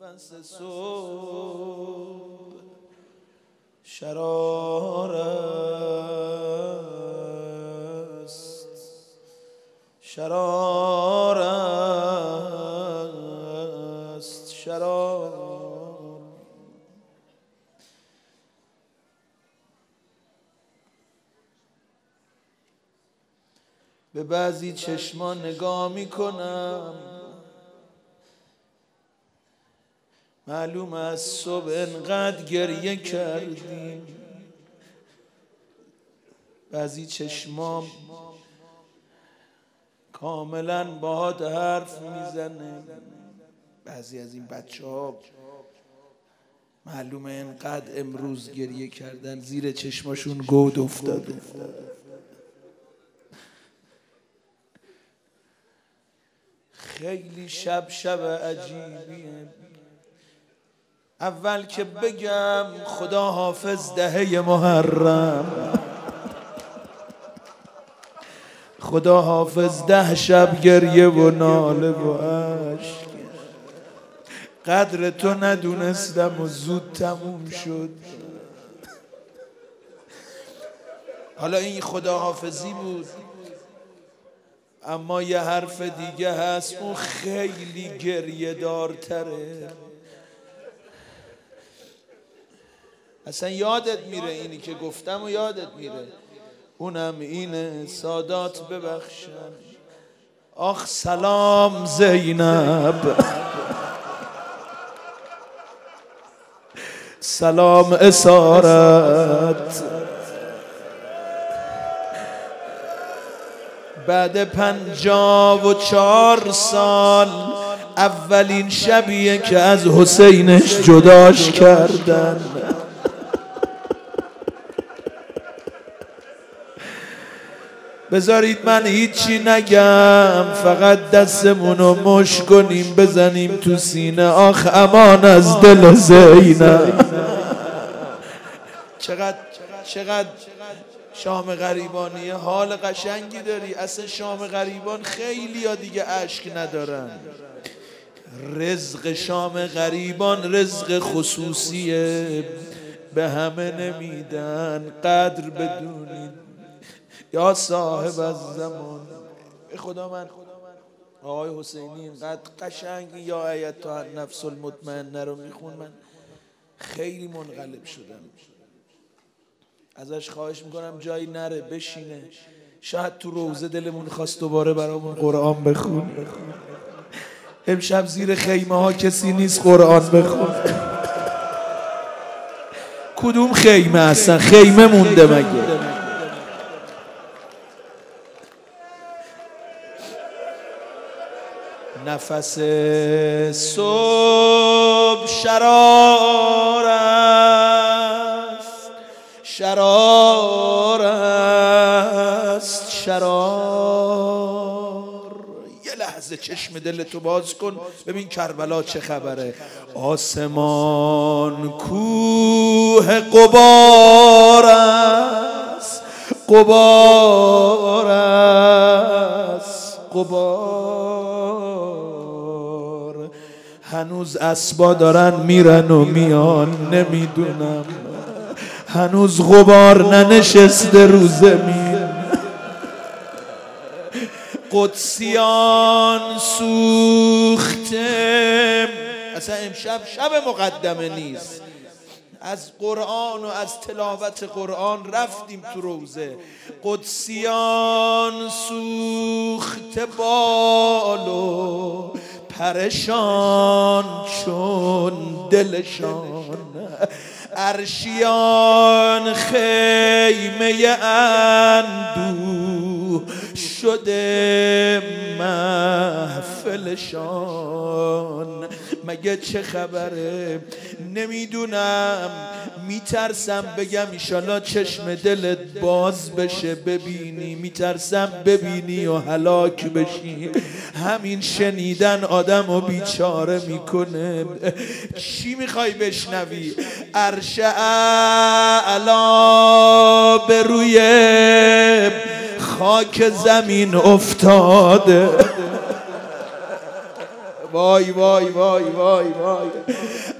نفس صبح. شرار است. شرار است. شرار. به بعضی چشمان نگاه می‌کنم. معلوم از صبح انقدر گریه کردیم. بعضی چشمام کاملا باهات حرف می‌زنه. بعضی از این بچه ها معلومه انقدر امروز گریه کردن زیر چشماشون گود افتاده. خیلی شب شب عجیبیه. اول که بگم خدا حافظ دهه محرم. خدا حافظ ده شب گریه و ناله و عشق قدر تو ندونستم و زود تموم شد. حالا این خدا حافظی بود. اما یه حرف دیگه هست اون خیلی گریه دارتره. اصلا یادت میره اینی که گفتم و یادت میره. اونم اینه سادات ببخشن. آخ سلام زینب. سلام اسارت. بعد پنجا و چار سال اولین شبیه که از حسینش جداش کردن. بذارید من هیچی نگم. فقط دستمونو مش کنیم بزنیم تو سینه. آخ امان از دل زینب. چقدر چقدر شام غریبانیه؟ حال قشنگی داری؟ اصلا شام غریبان خیلی یا دیگه اشک ندارن. رزق شام غریبان رزق خصوصیه. به همه نمیدن. قدر بدونید. یا صاحب از زمان. به خدا من. آقای حسینی اینقدر قشنگ یا ایت تا نفس المطمئنه رو میخون من. خیلی منقلب شدم. ازش خواهش می‌کنم جایی نره بشینه. شاید تو روزه دلمون خواست دوباره برامون قرآن بخون. امشب زیر خیمه ها کسی نیست قرآن بخون. کدوم خیمه هستن؟ خیمه مونده مگه؟ نفس صبح شرار است. شرار است. شرار. یه لحظه چشم دل تو باز کن. ببین کربلا چه خبره. آسمان کوه قبار است. قبار است. قبار هنوز اسبا دارن میرن و میان نمی‌دونم. هنوز غبار ننشسته رو زمین قدسیان سوخته. اصلا امشب شب مقدمه نیست. از قرآن و از تلاوت قرآن رفتیم تو روزه. قدسیان سوخته بالو پرشان چون دلشان. ارشیان خیمه اندو شده محفلشان مگه چه خبره؟ نمی‌دونم. میترسم بگم ایشالا چشم دلت باز بشه. ببینی. میترسم ببینی و هلاک بشی. همین شنیدن آدم و بیچاره می‌کنه. چی می‌خوای بشنوی؟ عرش اعلا به روی خاک زمین افتاده. وای وای وای وای وای.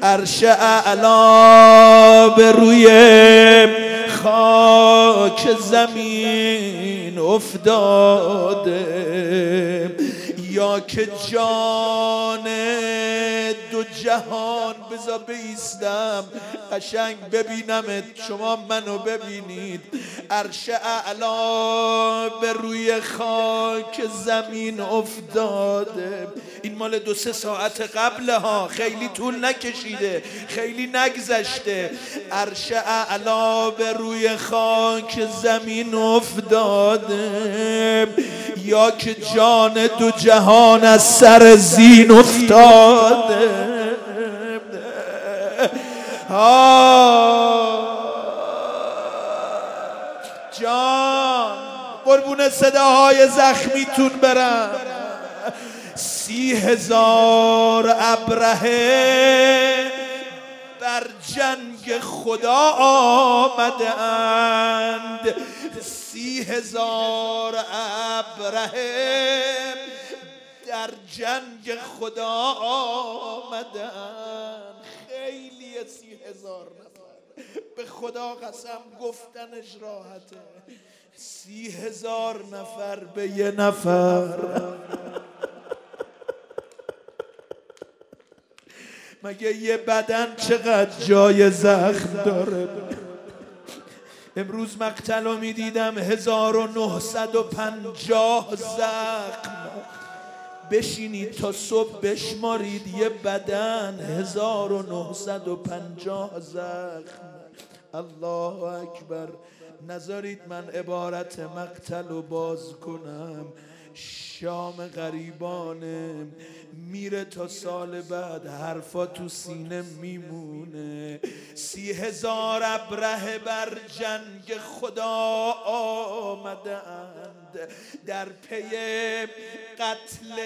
عرش اعلا به روی خاک زمین افتاده. یا که جان دو جهان بزا بیستم. قشنگ ببینمت شما منو ببینید. عرش اعلا به روی خاک زمین افتاده. این مال دو سه ساعت قبل ها خیلی طول نکشیده خیلی نگذشته. عرش اعلا به روی خاک زمین افتاده. یا که جان دو جهان از سر زین افتاده. جان قربون صداهای زخمیتون برم. سی هزار ابرهه بر جنگ خدا آمدند. سی هزار ابرهه در جنگ خدا آمدن خیلی سی هزار نفر. به خدا قسم گفتنش راحته. سی هزار نفر به یه نفر. مگه یه بدن چقدر جای زخم داره؟ امروز مقتل رو می‌دیدم 1950 زخم. بشینید تا صبح بشمارید یه بدن. 1950 زخم. الله اکبر. نذارید من عبارت مقتل رو باز کنم. شام غریبانه. میره تا سال بعد حرفا تو سینه میمونه. سی هزار ابره بر جنگ خدا آمدند. در پی قتل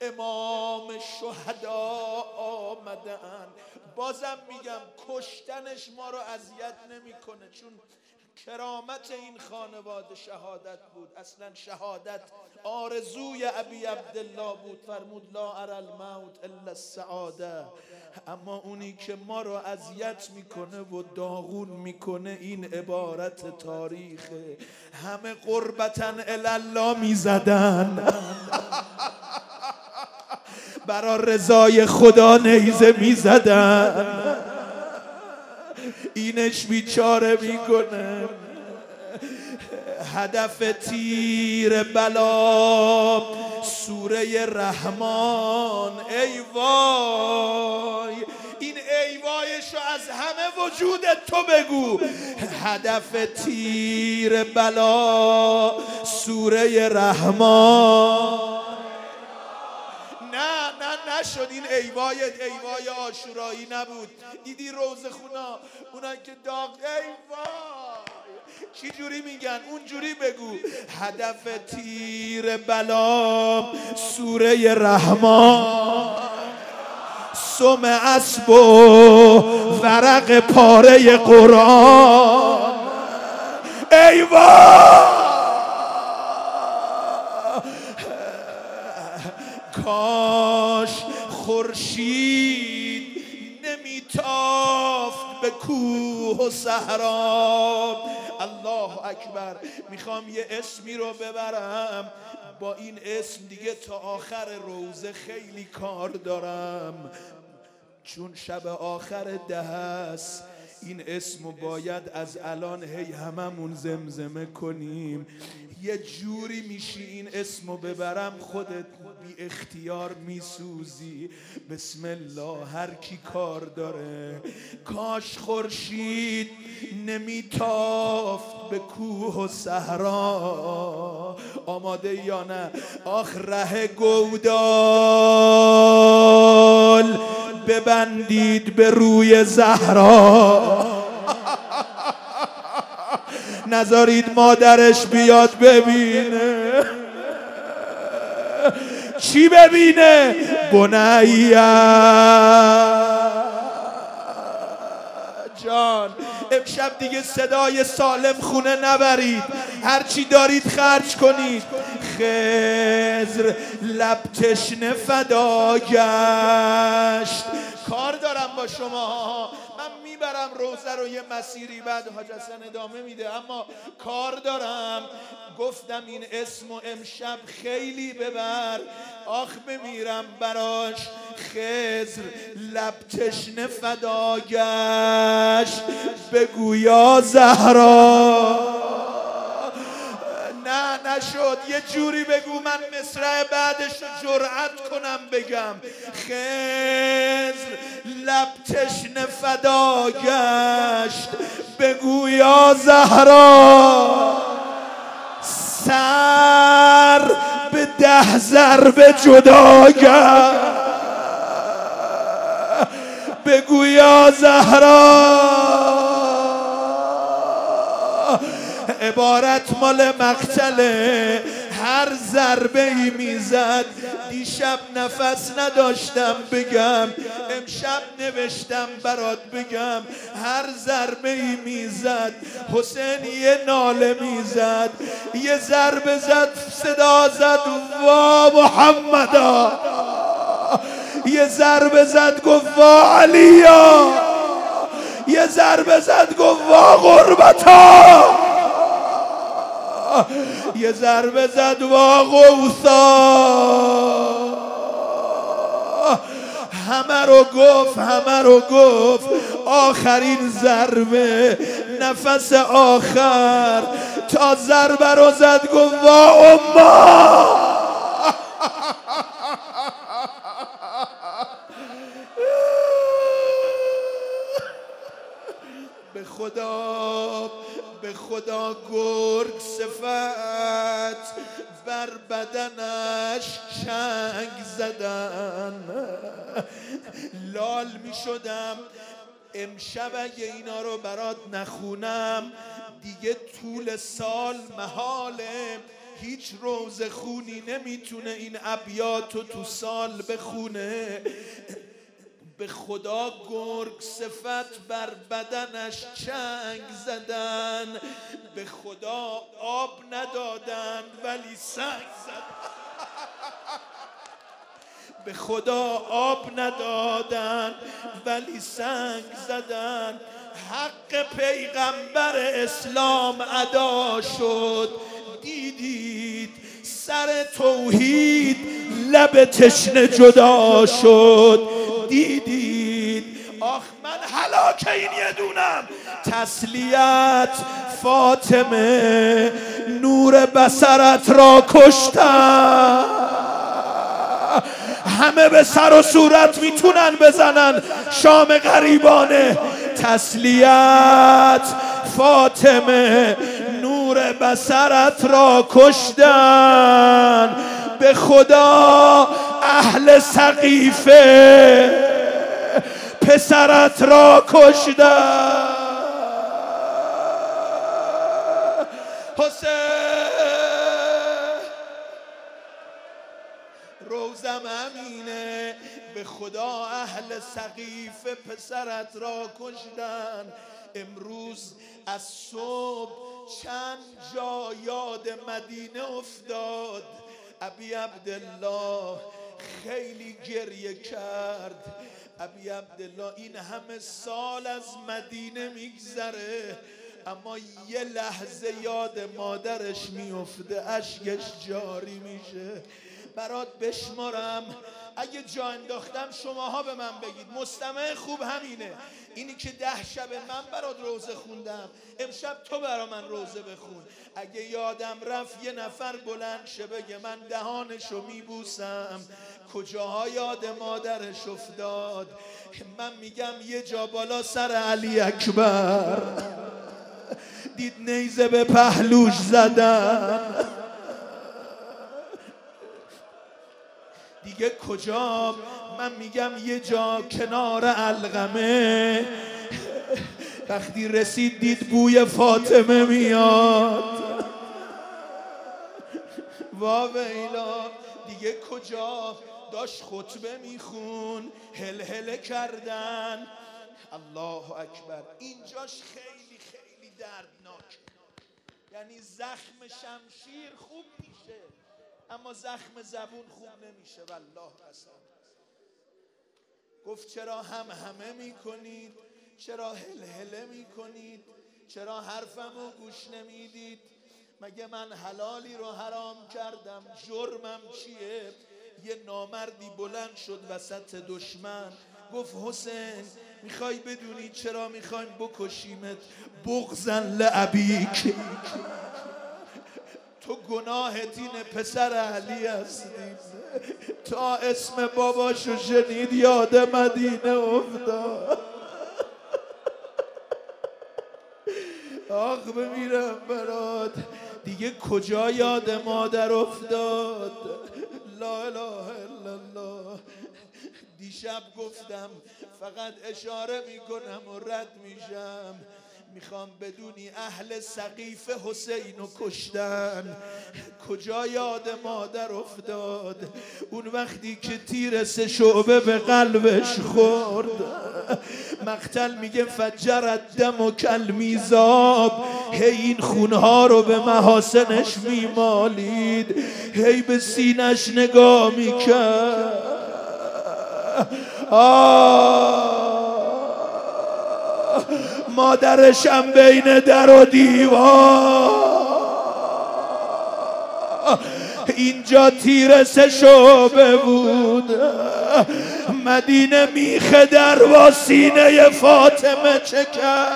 امام شهدا آمدن بازم میگم کشتنش ما رو اذیت نمی‌کنه چون کرامت این خانواده شهادت بود. اصلا شهادت آرزوی ابی عبدالله بود. فرمود لا ار الموت الا السعاده اما اونی که ما رو اذیت می‌کنه و داغون می‌کنه این عبارت تاریخ همه قربتن الله می‌زدن. برا رضای خدا نیزه می‌زدن. اینش بیچاره می‌کنه. هدف تیر بلا سوره رحمان. ای وای این ای وایشو از همه وجودت تو بگو. هدف تیر بلا سوره رحمان. نشد. این ایوای ایوای آشورایی نبود. دیدی روز خونا؟ اونا که داغ ایوای! چی جوری میگن؟ اونجوری بگو. هدف تیر بلا سوره رحمان. سم اسب و ورق پاره قرآن. ایوان خورشید نمیتافت به کوه و صحرا. الله اکبر می‌خوام یه اسمی رو ببرم. با این اسم دیگه تا آخر روزه خیلی کار دارم. چون شب آخر ده است این اسم باید از الان هی هممون زمزمه کنیم. یه جوری میشی این اسمو ببرم خودت بی اختیار میسوزی. بسم الله هر کی کار داره کاش خورشید نمیتافت به کوه و صحرا. آماده یا نه؟ آخ ره گودال. ببندید به روی زهرا. نذارید مادرش بیاد ببینه. چی ببینه؟ بنیا جان امشب دیگه صدای سالم خونه نبرید. هرچی دارید خرج کنید. خزر لب تشنه فدا گشت. کار دارم با شما. می‌برم روزه رو یه مسیری بعد حاج حسن ادامه میده. اما کار دارم. گفتم این اسم و امشب خیلی ببر. آخ بمیرم براش. خزر لب تشنه فدا گشت بگویا زهرا. نشد یه جوری بگو من مصرع بعدش رو جرأت کنم بگم. خزر لب تشنه فدا گشت. بگو یا زهرا سر به ده ضربه جدا گشت. بگو یا زهرا عبارت مال مقتله. هر ضربه ای می‌زد. دیشب نفس نداشتم بگم. امشب نوشتم برات بگم. هر ضربه ای می‌زد. حسین یه ناله می‌زد. یه ضربه زد صدا زد. وا محمدا. یه ضربه زد گفت وا علیا. یه ضربه زد گفت وا غربتا. یه ضربه زد وا غوثا همه رو گفت همه رو گفت. آخرین ضربه نفس آخر. تا ضربه رو زد گفت وا اما به خدا. به خدا گرگ صفت بر بدنش چنگ زدن لال می شدم. امشب اگه اینا رو برات نخونم دیگه طول سال محاله. هیچ روز خونی نمی‌تونه این ابیات تو سال بخونه. به خدا گرگ صفت بر بدنش چنگ زدن. به خدا آب ندادن ولی سنگ زدن. به خدا آب ندادن ولی سنگ زدن. حق پیغمبر اسلام ادا شد. دیدید سر توحید لب تشنه جدا شد. آخ من حلاک این یه دونم. تسلیت فاطمه نور بسرت را کشتم همه به سر و صورت می‌تونن بزنن. شام غریبانه. تسلیت فاطمه نور بسرت را کشتن. به خدا اهل سقیفه. پسرت را کشتن حسین. روزم امینه به خدا اهل سقیفه پسرت را کشتن. امروز از صبح چند جا یاد مدینه افتاد. ابی عبدالله خیلی گریه کرد. ابی عبدالله این همه سال از مدینه میگذره. اما یه لحظه یاد مادرش میفته اشکش جاری میشه. برات بشمارم. اگه جا انداختم شماها به من بگید. مستمع خوب همینه. اینی که ده شب من برات روزه خوندم. امشب تو برا من روزه بخون. اگه یادم رفت یه نفر بلند شه بگه من دهانشو میبوسم. کجاها یاد مادرش افتاد؟ من میگم یه جا بالا سر علی اکبر. دید نیزه به پهلوش زدن. دیگه کجا؟ من میگم یه جا کنار القمه وقتی رسید دید بوی فاطمه میاد. وا ویلا دیگه کجا؟ داشت خطبه میخون هل هل کردن. الله اکبر اینجاش خیلی خیلی دردناک. یعنی زخم شمشیر خوب میشه. اما زخم زبون خوب نمیشه والله قسم. گفت چرا هم همه می‌کنید؟ چرا هل هله می‌کنید؟ چرا حرفمو گوش نمی‌دید؟ مگه من حلالی رو حرام کردم؟ جرمم چیه؟ یه نامردی بلند شد وسط دشمن. گفت حسین می‌خوای بدونی چرا می‌خوایم بکشیمت؟ بغزن لعبیک. تو گناهت اینه پسر علی هستی. تا اسم باباشو شنید یاد مدینه افتاد. آخ بمیرم برات. دیگه کجا یاد مادر افتاد؟ لا اله الا الله. دیشب گفتم فقط اشاره می‌کنم و رد میشم. می‌خوام بدونی اهل سقیف حسین و کشتن. کجا یاد مادر افتاد؟ اون وقتی که تیر سه شعبه به قلبش خورد. مقتل میگه فجرت دم و کل میزاب. هی این خونها رو به محاسنش میمالید. هی به سینش نگاه می‌کرد. آه! مادرشم بین در و دیوار. اینجا تیر سه شعبه بود. مدینه میخه در با سینه فاطمه چکر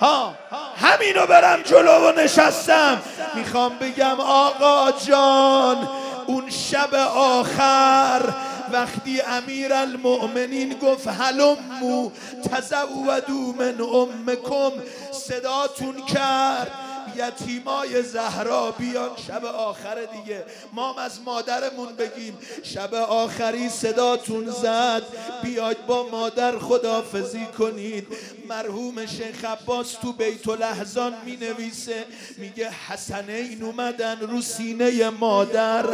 ها همینو برم جلو و نشستم. می‌خوام بگم آقا جان اون شب آخر وقتی امیر المؤمنین گفت هلمو تزودو من امکم صداتون کرد. یتیمای زهرا بیان شب آخر دیگه. ما از مادرمون بگیم شب آخری صداتون زد. بیاید با مادر خدافزی کنید. مرحوم شیخ عباس تو بیت الاحزان می نویسه میگه حسنین اومدن رو سینه مادر.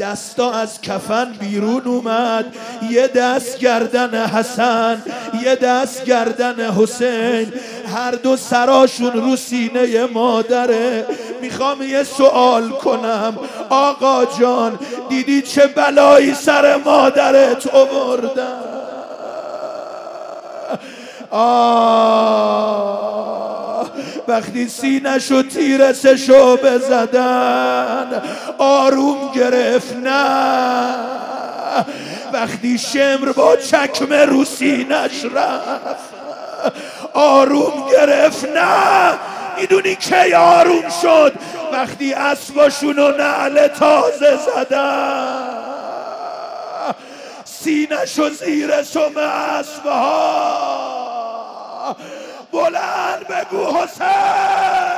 دستا از کفن بیرون اومد. یه دست گردن حسن یه دست گردن حسین. هر دو سراشون رو سینه مادره. می‌خوام یه سوال کنم. آقا جان دیدی چه بلایی سر مادرت آوردن؟ آه وقتی سینش و تیرسشو بزدن آروم گرفت نه وقتی شمر با چکمه رو سینش رفت. آروم گرفت. نه. می‌دونی کی آروم شد؟ وقتی اسباشون و نعل تازه زدن. سینش و زیر سم اسبها. بلند بگو حسین.